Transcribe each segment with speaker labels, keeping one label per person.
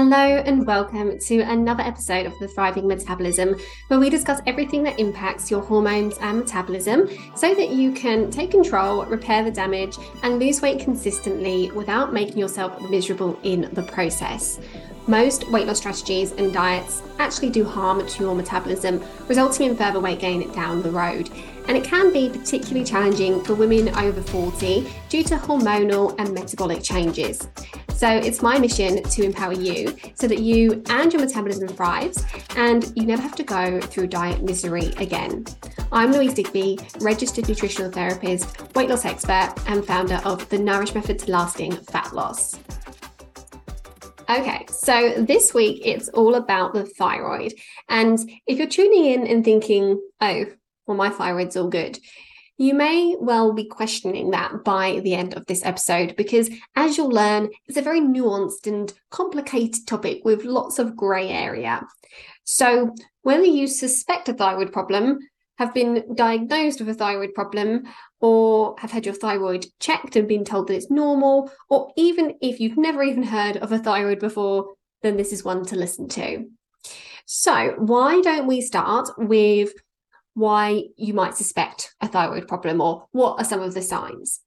Speaker 1: Hello and welcome to another episode of the Thriving Metabolism, where we discuss everything that impacts your hormones and metabolism so that you can take control, repair the damage, and lose weight consistently without making yourself miserable in the process. Most weight loss strategies and diets actually do harm to your metabolism, resulting in further weight gain down the road. And it can be particularly challenging for women over 40 due to hormonal and metabolic changes. So it's my mission to empower you so that you and your metabolism thrives and you never have to go through diet misery again. I'm Louise Digby, registered nutritional therapist, weight loss expert, and founder of the Nourish Method to Lasting Fat Loss. Okay, so this week it's all about the thyroid. And if you're tuning in and thinking, oh, well, my thyroid's all good, you may well be questioning that by the end of this episode because, as you'll learn, it's a very nuanced and complicated topic with lots of grey area. So, whether you suspect a thyroid problem, have been diagnosed with a thyroid problem, or have had your thyroid checked and been told that it's normal, or even if you've never even heard of a thyroid before, then this is one to listen to. So, why don't we start with why you might suspect a thyroid problem or what are some of the signs?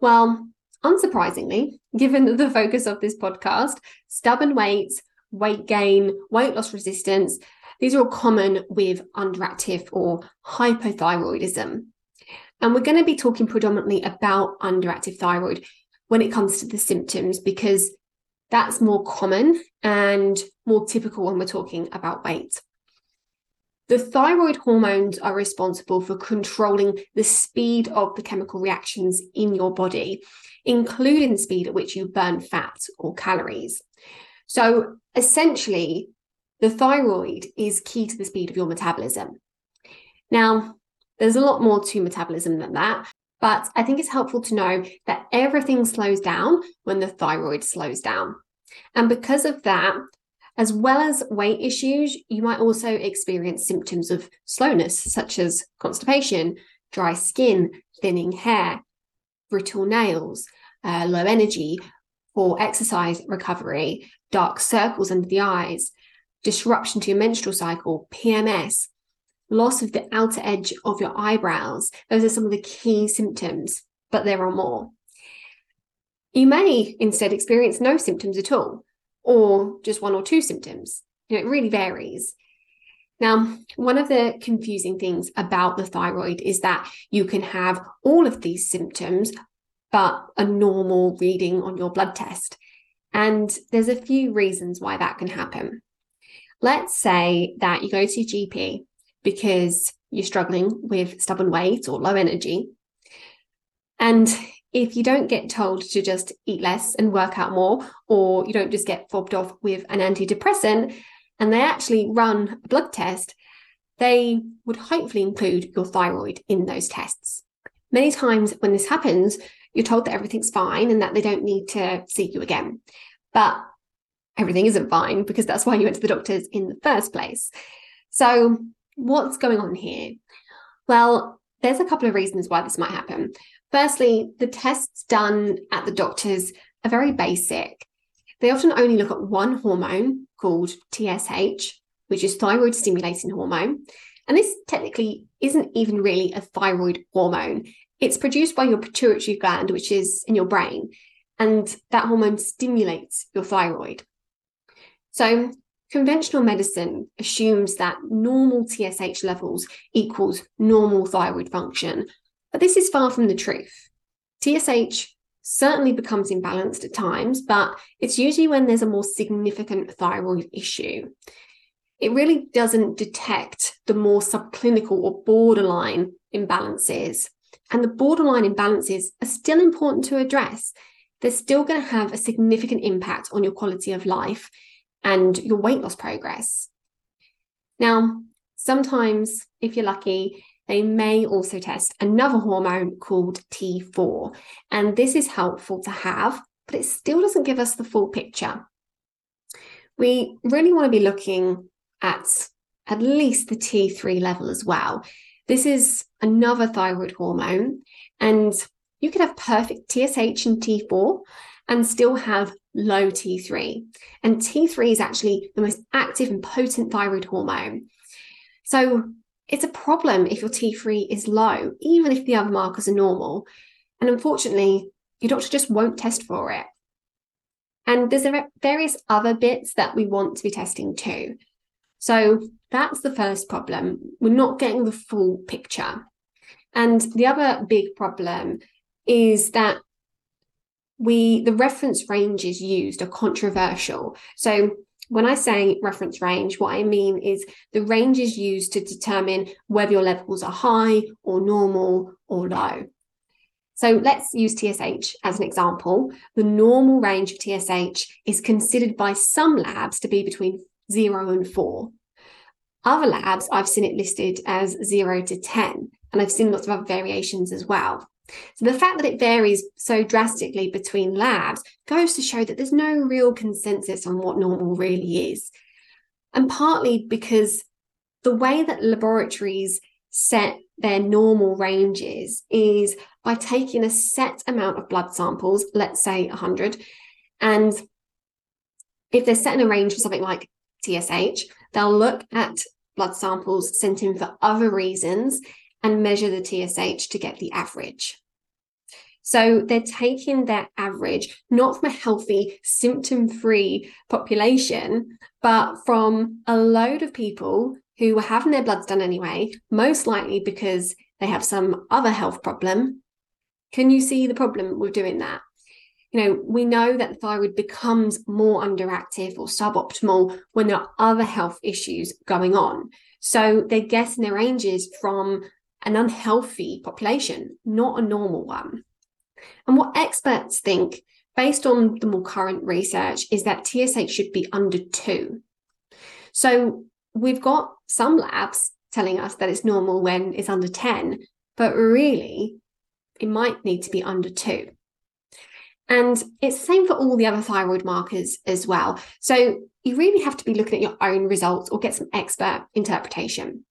Speaker 1: Well, unsurprisingly, given the focus of this podcast, stubborn weight, weight gain, weight loss resistance, these are all common with underactive or hypothyroidism. And we're going to be talking predominantly about underactive thyroid when it comes to the symptoms because that's more common and more typical when we're talking about weight. The thyroid hormones are responsible for controlling the speed of the chemical reactions in your body, including the speed at which you burn fat or calories. So essentially, the thyroid is key to the speed of your metabolism. Now, there's a lot more to metabolism than that, but I think it's helpful to know that everything slows down when the thyroid slows down. And because of that, as well as weight issues, you might also experience symptoms of slowness, such as constipation, dry skin, thinning hair, brittle nails, uh, low energy, poor exercise recovery, dark circles under the eyes, disruption to your menstrual cycle, PMS, loss of the outer edge of your eyebrows. Those are some of the key symptoms, but there are more. You may instead experience no symptoms at all, or just one or two symptoms. You know, it really varies. Now, one of the confusing things about the thyroid is that you can have all of these symptoms, but a normal reading on your blood test. And there's a few reasons why that can happen. Let's say that you go to your GP because you're struggling with stubborn weight or low energy. And if you don't get told to just eat less and work out more, or you don't just get fobbed off with an antidepressant, and they actually run a blood test, they would hopefully include your thyroid in those tests. Many times when this happens, you're told that everything's fine and that they don't need to see you again. But everything isn't fine because that's why you went to the doctors in the first place. So, what's going on here? Well, there's a couple of reasons why this might happen. Firstly, the tests done at the doctors are very basic. They often only look at one hormone called TSH, which is thyroid stimulating hormone. And this technically isn't even really a thyroid hormone. It's produced by your pituitary gland, which is in your brain, and that hormone stimulates your thyroid. So, conventional medicine assumes that normal TSH levels equals normal thyroid function, but this is far from the truth. TSH certainly becomes imbalanced at times, but it's usually when there's a more significant thyroid issue. It really doesn't detect the more subclinical or borderline imbalances. And the borderline imbalances are still important to address. They're still going to have a significant impact on your quality of life and your weight loss progress. Now, sometimes, if you're lucky, they may also test another hormone called T4. And this is helpful to have, but it still doesn't give us the full picture. We really want to be looking at at least the T3 level as well. This is another thyroid hormone, and you could have perfect TSH and T4 and still have low T3. And T3 is actually the most active and potent thyroid hormone. So it's a problem if your T3 is low, even if the other markers are normal. And unfortunately, your doctor just won't test for it. And there's various other bits that we want to be testing too. So that's the first problem. We're not getting the full picture. And the other big problem is that we the reference ranges used are controversial. So when I say reference range, what I mean is the range is used to determine whether your levels are high or normal or low. So let's use TSH as an example. The normal range of TSH is considered by some labs to be between zero and four. Other labs, I've seen it listed as zero to 10, and I've seen lots of other variations as well. So the fact that it varies so drastically between labs goes to show that there's no real consensus on what normal really is. And partly because the way that laboratories set their normal ranges is by taking a set amount of blood samples, let's say 100, and if they're set in a range for something like TSH, they'll look at blood samples sent in for other reasons and measure the TSH to get the average. So they're taking their average, not from a healthy, symptom free population, but from a load of people who were having their bloods done anyway, most likely because they have some other health problem. Can you see the problem with doing that? You know, we know that the thyroid becomes more underactive or suboptimal when there are other health issues going on. So they're getting their ranges from an unhealthy population, not a normal one. And what experts think, based on the more current research, is that TSH should be under two. So we've got some labs telling us that it's normal when it's under 10, but really, it might need to be under two. And it's the same for all the other thyroid markers as well. So you really have to be looking at your own results or get some expert interpretation.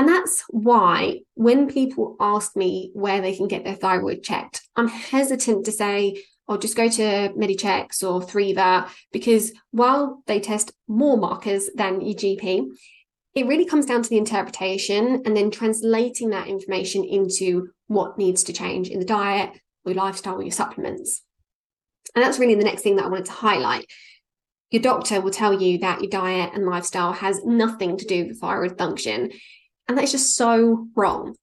Speaker 1: And that's why when people ask me where they can get their thyroid checked, I'm hesitant to say, oh, just go to Medichecks or Thriva, because while they test more markers than your GP, it really comes down to the interpretation and then translating that information into what needs to change in the diet, or your lifestyle, or your supplements. And that's really the next thing that I wanted to highlight. Your doctor will tell you that your diet and lifestyle has nothing to do with thyroid function. And that's just so wrong.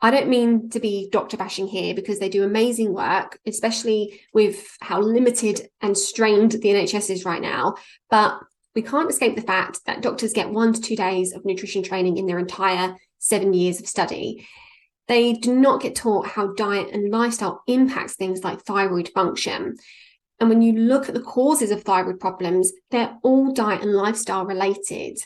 Speaker 1: I don't mean to be doctor bashing here because they do amazing work, especially with how limited and strained the NHS is right now. But we can't escape the fact that doctors get one to two days of nutrition training in their entire seven years of study. They do not get taught how diet and lifestyle impacts things like thyroid function. And when you look at the causes of thyroid problems, they're all diet and lifestyle related.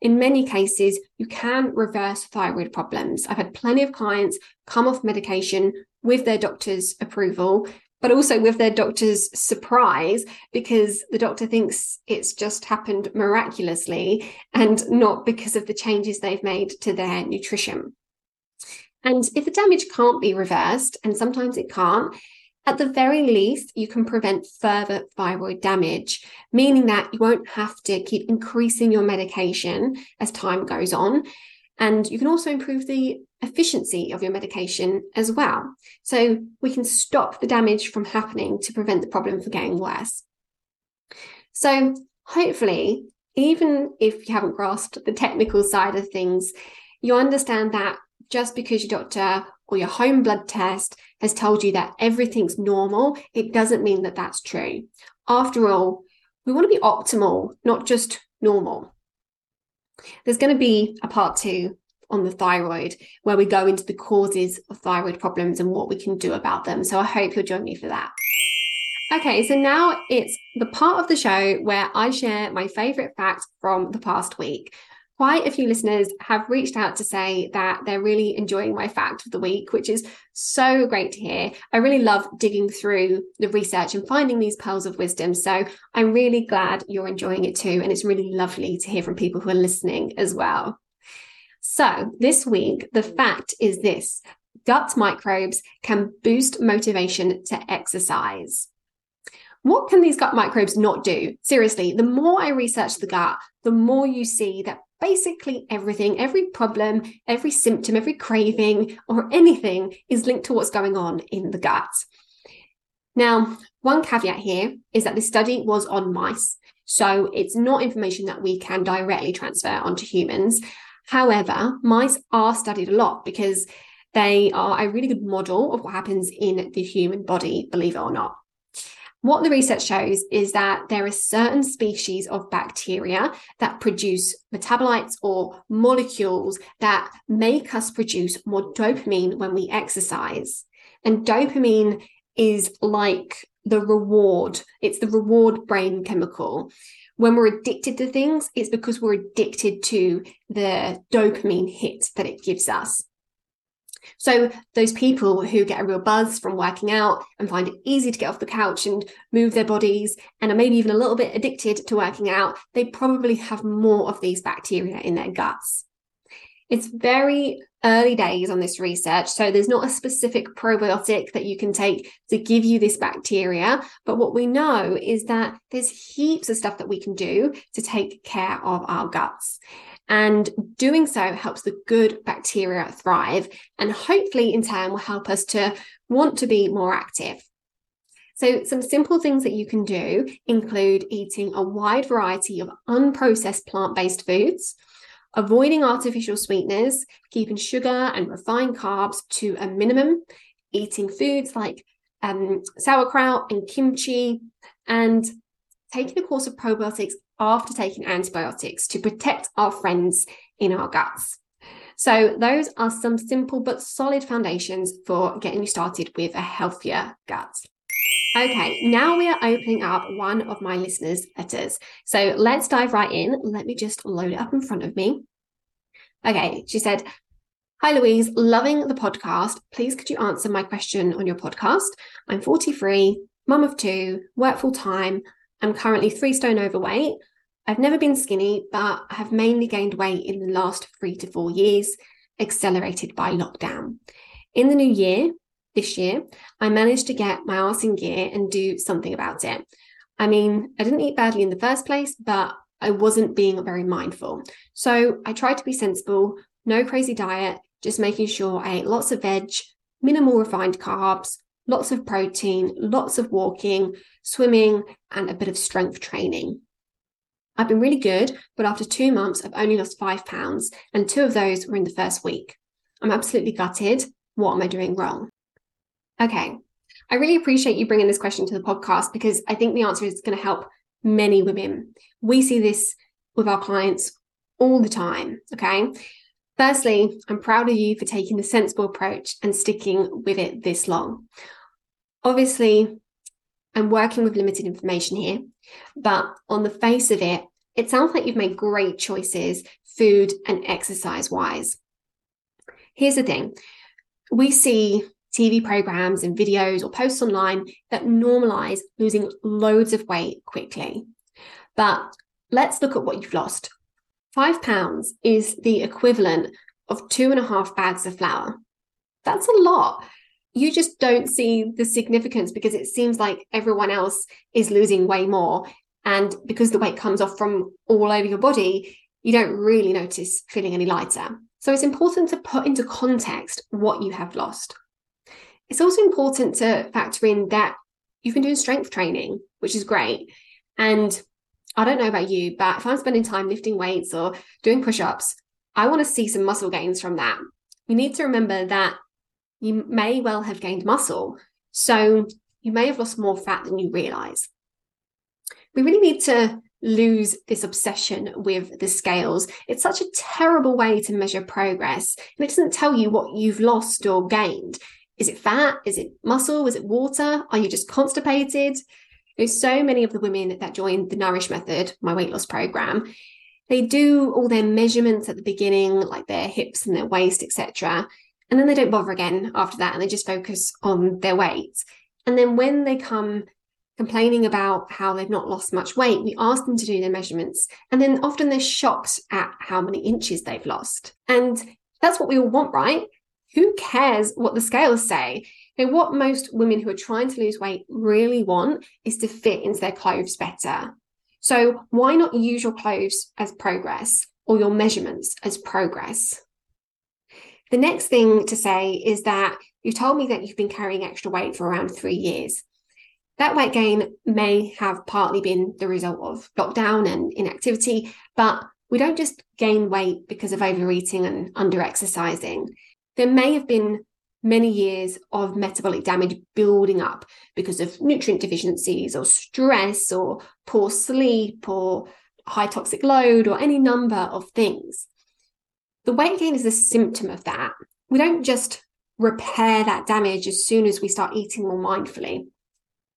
Speaker 1: In many cases, you can reverse thyroid problems. I've had plenty of clients come off medication with their doctor's approval, but also with their doctor's surprise because the doctor thinks it's just happened miraculously and not because of the changes they've made to their nutrition. And if the damage can't be reversed, and sometimes it can't, at the very least, you can prevent further thyroid damage, meaning that you won't have to keep increasing your medication as time goes on. And you can also improve the efficiency of your medication as well. So we can stop the damage from happening to prevent the problem from getting worse. So hopefully, even if you haven't grasped the technical side of things, you understand that just because your doctor or your home blood test has told you that everything's normal, it doesn't mean that that's true. After all, we want to be optimal, not just normal. There's going to be a part two on the thyroid where we go into the causes of thyroid problems and what we can do about them. So I hope you'll join me for that. Okay, so now it's the part of the show where I share my favorite fact from the past week quite a few listeners have reached out to say that they're really enjoying my fact of the week, which is so great to hear. I really love digging through the research and finding these pearls of wisdom. So I'm really glad you're enjoying it too. And it's really lovely to hear from people who are listening as well. So this week, the fact is this gut microbes can boost motivation to exercise. what can these gut microbes not do? Seriously, the more I research the gut, the more you see that basically everything, every problem, every symptom, every craving, or anything is linked to what's going on in the gut. Now, one caveat here is that this study was on mice. So it's not information that we can directly transfer onto humans. However, mice are studied a lot because they are a really good model of what happens in the human body, believe it or not. What the research shows is that there are certain species of bacteria that produce metabolites or molecules that make us produce more dopamine when we exercise. And dopamine is like the reward, it's the reward brain chemical. When we're addicted to things, it's because we're addicted to the dopamine hit that it gives us. So, those people who get a real buzz from working out and find it easy to get off the couch and move their bodies and are maybe even a little bit addicted to working out, they probably have more of these bacteria in their guts. It's very early days on this research, so there's not a specific probiotic that you can take to give you this bacteria. But what we know is that there's heaps of stuff that we can do to take care of our guts. And doing so helps the good bacteria thrive and hopefully, in turn, will help us to want to be more active. So, some simple things that you can do include eating a wide variety of unprocessed plant based foods, avoiding artificial sweeteners, keeping sugar and refined carbs to a minimum, eating foods like um, sauerkraut and kimchi, and taking a course of probiotics after taking antibiotics to protect our friends in our guts. So, those are some simple but solid foundations for getting you started with a healthier gut. Okay, now we are opening up one of my listeners' letters. So, let's dive right in. Let me just load it up in front of me. Okay, she said, Hi, Louise, loving the podcast. Please could you answer my question on your podcast? I'm 43, mum of two, work full time. I'm currently three stone overweight. I've never been skinny, but I have mainly gained weight in the last three to four years, accelerated by lockdown. In the new year, this year, I managed to get my ass in gear and do something about it. I mean, I didn't eat badly in the first place, but I wasn't being very mindful. So I tried to be sensible, no crazy diet, just making sure I ate lots of veg, minimal refined carbs, lots of protein, lots of walking, swimming, and a bit of strength training. I've been really good, but after two months, I've only lost five pounds, and two of those were in the first week. I'm absolutely gutted. What am I doing wrong? Okay. I really appreciate you bringing this question to the podcast because I think the answer is going to help many women. We see this with our clients all the time. Okay. Firstly, I'm proud of you for taking the sensible approach and sticking with it this long. Obviously, I'm working with limited information here, but on the face of it, it sounds like you've made great choices, food and exercise wise. Here's the thing we see TV programs and videos or posts online that normalize losing loads of weight quickly. But let's look at what you've lost. Five pounds is the equivalent of two and a half bags of flour. That's a lot you just don't see the significance because it seems like everyone else is losing way more. And because the weight comes off from all over your body, you don't really notice feeling any lighter. So it's important to put into context what you have lost. It's also important to factor in that you've been doing strength training, which is great. And I don't know about you, but if I'm spending time lifting weights or doing push ups, I want to see some muscle gains from that. You need to remember that you may well have gained muscle. So you may have lost more fat than you realize. We really need to lose this obsession with the scales. It's such a terrible way to measure progress. And it doesn't tell you what you've lost or gained. Is it fat? Is it muscle? Is it water? Are you just constipated? There's so many of the women that joined the Nourish Method, my weight loss program. They do all their measurements at the beginning, like their hips and their waist, etc. And then they don't bother again after that and they just focus on their weight. And then when they come complaining about how they've not lost much weight, we ask them to do their measurements. And then often they're shocked at how many inches they've lost. And that's what we all want, right? Who cares what the scales say? Now, what most women who are trying to lose weight really want is to fit into their clothes better. So, why not use your clothes as progress or your measurements as progress? The next thing to say is that you told me that you've been carrying extra weight for around three years. That weight gain may have partly been the result of lockdown and inactivity, but we don't just gain weight because of overeating and under exercising. There may have been many years of metabolic damage building up because of nutrient deficiencies or stress or poor sleep or high toxic load or any number of things. The weight gain is a symptom of that. We don't just repair that damage as soon as we start eating more mindfully.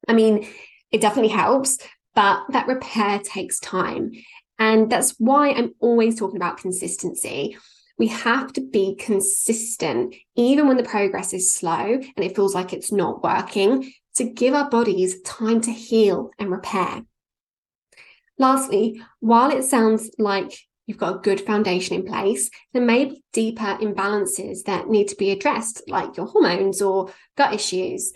Speaker 1: I mean, it definitely helps, but that repair takes time. And that's why I'm always talking about consistency. We have to be consistent, even when the progress is slow and it feels like it's not working, to give our bodies time to heal and repair. Lastly, while it sounds like you've got a good foundation in place, there may be deeper imbalances that need to be addressed, like your hormones or gut issues.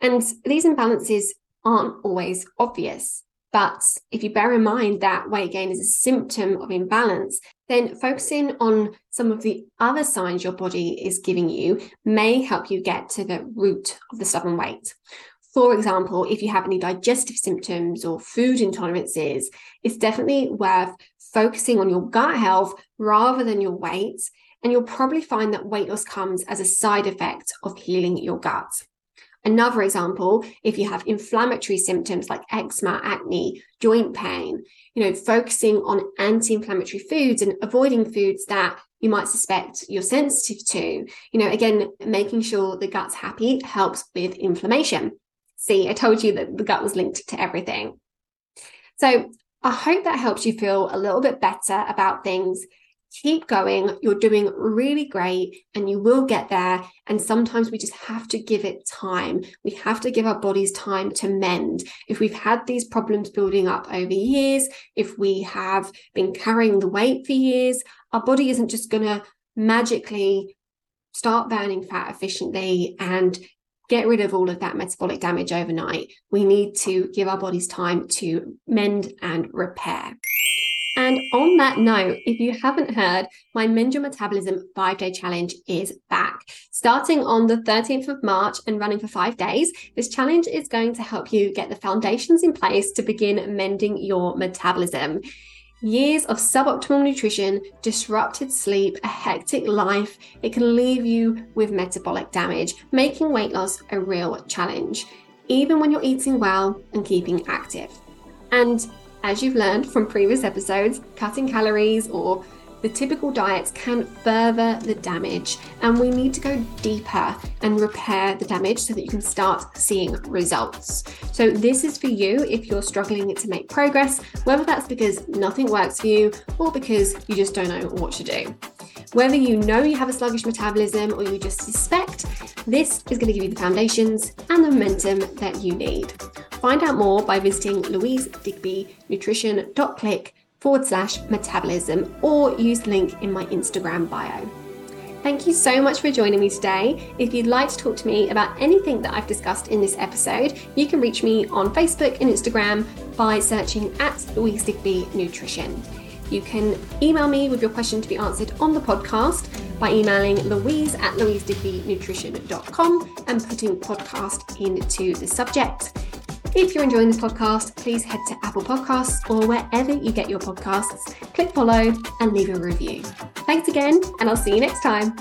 Speaker 1: And these imbalances aren't always obvious. But if you bear in mind that weight gain is a symptom of imbalance, then focusing on some of the other signs your body is giving you may help you get to the root of the stubborn weight. For example, if you have any digestive symptoms or food intolerances, it's definitely worth focusing on your gut health rather than your weight. And you'll probably find that weight loss comes as a side effect of healing your gut. Another example, if you have inflammatory symptoms like eczema, acne, joint pain, you know, focusing on anti-inflammatory foods and avoiding foods that you might suspect you're sensitive to. You know, again, making sure the gut's happy helps with inflammation. See, I told you that the gut was linked to everything. So I hope that helps you feel a little bit better about things. Keep going. You're doing really great and you will get there. And sometimes we just have to give it time. We have to give our bodies time to mend. If we've had these problems building up over years, if we have been carrying the weight for years, our body isn't just going to magically start burning fat efficiently and get rid of all of that metabolic damage overnight. We need to give our bodies time to mend and repair. And on that note, if you haven't heard, my Mend Your Metabolism five day challenge is back. Starting on the 13th of March and running for five days, this challenge is going to help you get the foundations in place to begin mending your metabolism. Years of suboptimal nutrition, disrupted sleep, a hectic life, it can leave you with metabolic damage, making weight loss a real challenge, even when you're eating well and keeping active. And as you've learned from previous episodes, cutting calories or the typical diets can further the damage, and we need to go deeper and repair the damage so that you can start seeing results. So, this is for you if you're struggling to make progress, whether that's because nothing works for you or because you just don't know what to do. Whether you know you have a sluggish metabolism or you just suspect, this is going to give you the foundations and the momentum that you need. Find out more by visiting louisedigbynutrition.click forward slash metabolism or use the link in my Instagram bio. Thank you so much for joining me today. If you'd like to talk to me about anything that I've discussed in this episode, you can reach me on Facebook and Instagram by searching at Louise Digby Nutrition. You can email me with your question to be answered on the podcast by emailing louise at louisedigbynutrition.com and putting podcast into the subject. If you're enjoying this podcast, please head to Apple Podcasts or wherever you get your podcasts, click follow and leave a review. Thanks again, and I'll see you next time.